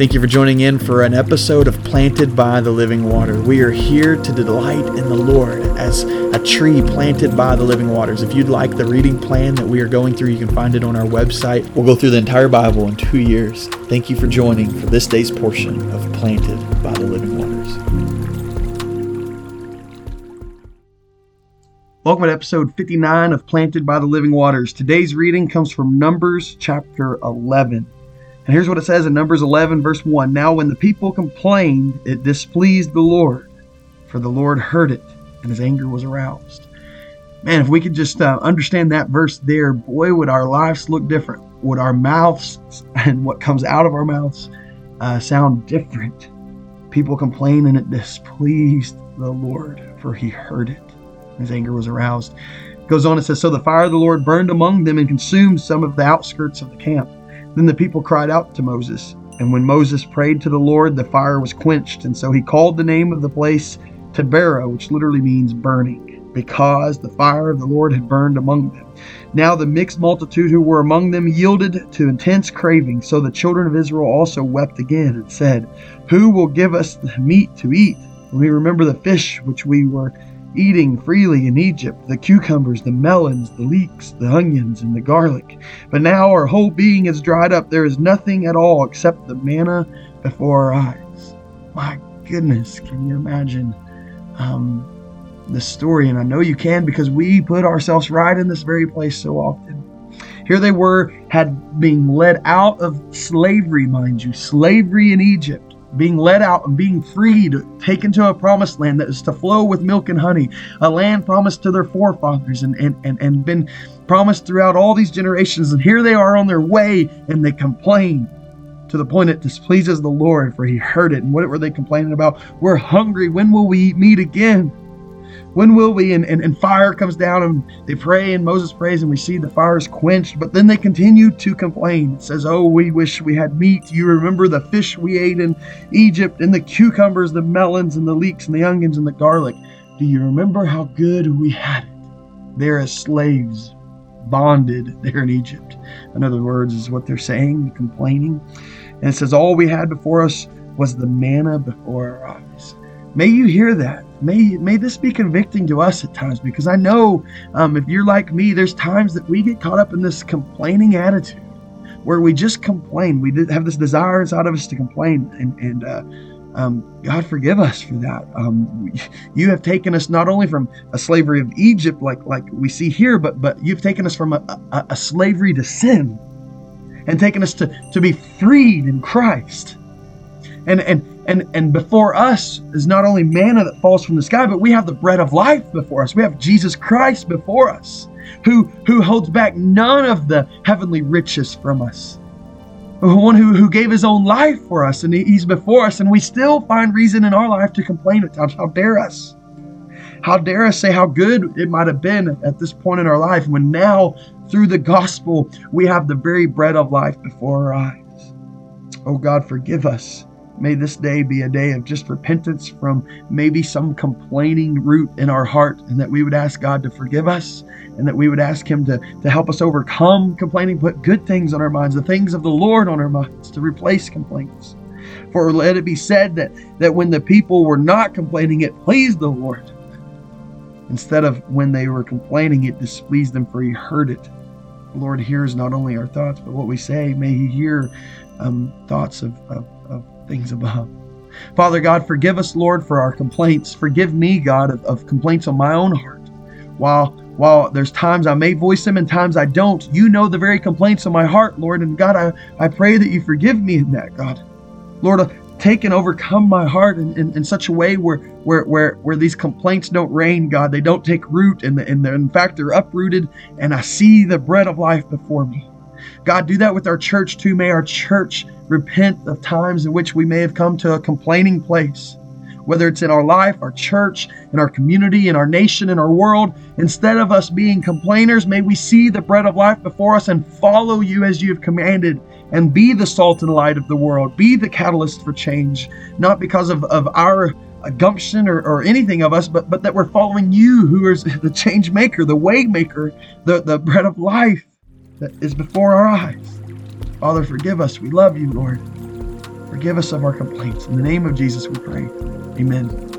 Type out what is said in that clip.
Thank you for joining in for an episode of Planted by the Living Water. We are here to delight in the Lord as a tree planted by the living waters. If you'd like the reading plan that we are going through, you can find it on our website. We'll go through the entire Bible in two years. Thank you for joining for this day's portion of Planted by the Living Waters. Welcome to episode 59 of Planted by the Living Waters. Today's reading comes from Numbers chapter 11. And here's what it says in Numbers 11, verse 1 Now, when the people complained, it displeased the Lord, for the Lord heard it, and his anger was aroused. Man, if we could just uh, understand that verse there, boy, would our lives look different. Would our mouths and what comes out of our mouths uh, sound different? People complain, and it displeased the Lord, for he heard it. His anger was aroused. It goes on, it says, So the fire of the Lord burned among them and consumed some of the outskirts of the camp. Then the people cried out to Moses. And when Moses prayed to the Lord, the fire was quenched. And so he called the name of the place Taberah, which literally means burning, because the fire of the Lord had burned among them. Now the mixed multitude who were among them yielded to intense craving. So the children of Israel also wept again and said, Who will give us meat to eat? When we remember the fish which we were eating freely in Egypt the cucumbers, the melons, the leeks, the onions, and the garlic. But now our whole being is dried up. There is nothing at all except the manna before our eyes. My goodness, can you imagine um, the story? And I know you can because we put ourselves right in this very place so often. Here they were, had been led out of slavery, mind you, slavery in Egypt being led out and being freed, taken to a promised land that is to flow with milk and honey, a land promised to their forefathers and, and, and, and been promised throughout all these generations. And here they are on their way and they complain to the point it displeases the Lord, for he heard it. And what were they complaining about? We're hungry. When will we eat meat again? When will we? And, and, and fire comes down and they pray and Moses prays and we see the fire is quenched. But then they continue to complain. It says, Oh, we wish we had meat. You remember the fish we ate in Egypt and the cucumbers, the melons and the leeks and the onions and the garlic. Do you remember how good we had it there as slaves, bonded there in Egypt? In other words, is what they're saying, complaining. And it says, All we had before us was the manna before our eyes. May you hear that may may this be convicting to us at times because I know um, if you're like me, there's times that we get caught up in this complaining attitude where we just complain. We have this desire inside of us to complain, and and uh, um, God forgive us for that. Um, you have taken us not only from a slavery of Egypt, like like we see here, but but you've taken us from a, a, a slavery to sin, and taken us to to be freed in Christ. And and and and before us is not only manna that falls from the sky, but we have the bread of life before us. We have Jesus Christ before us, who who holds back none of the heavenly riches from us. One who, who gave his own life for us, and he's before us, and we still find reason in our life to complain at times. How dare us? How dare us say how good it might have been at this point in our life when now, through the gospel, we have the very bread of life before our eyes. Oh God, forgive us May this day be a day of just repentance from maybe some complaining root in our heart, and that we would ask God to forgive us, and that we would ask Him to, to help us overcome complaining, put good things on our minds, the things of the Lord on our minds, to replace complaints. For let it be said that, that when the people were not complaining, it pleased the Lord. Instead of when they were complaining, it displeased them, for He heard it. The Lord hears not only our thoughts, but what we say. May He hear um, thoughts of, of things above. Father God, forgive us, Lord, for our complaints. Forgive me, God, of, of complaints on my own heart. While while there's times I may voice them and times I don't, you know the very complaints of my heart, Lord. And God, I, I pray that you forgive me in that, God. Lord, uh, take and overcome my heart in, in, in, such a way where, where, where, where these complaints don't reign, God. They don't take root, and, and in fact, they're uprooted, and I see the bread of life before me. God, do that with our church too. May our church repent of times in which we may have come to a complaining place, whether it's in our life, our church, in our community, in our nation, in our world. Instead of us being complainers, may we see the bread of life before us and follow you as you have commanded and be the salt and light of the world, be the catalyst for change, not because of, of our gumption or, or anything of us, but, but that we're following you, who is the change maker, the way maker, the, the bread of life that is before our eyes. Father, forgive us. We love you, Lord. Forgive us of our complaints. In the name of Jesus, we pray. Amen.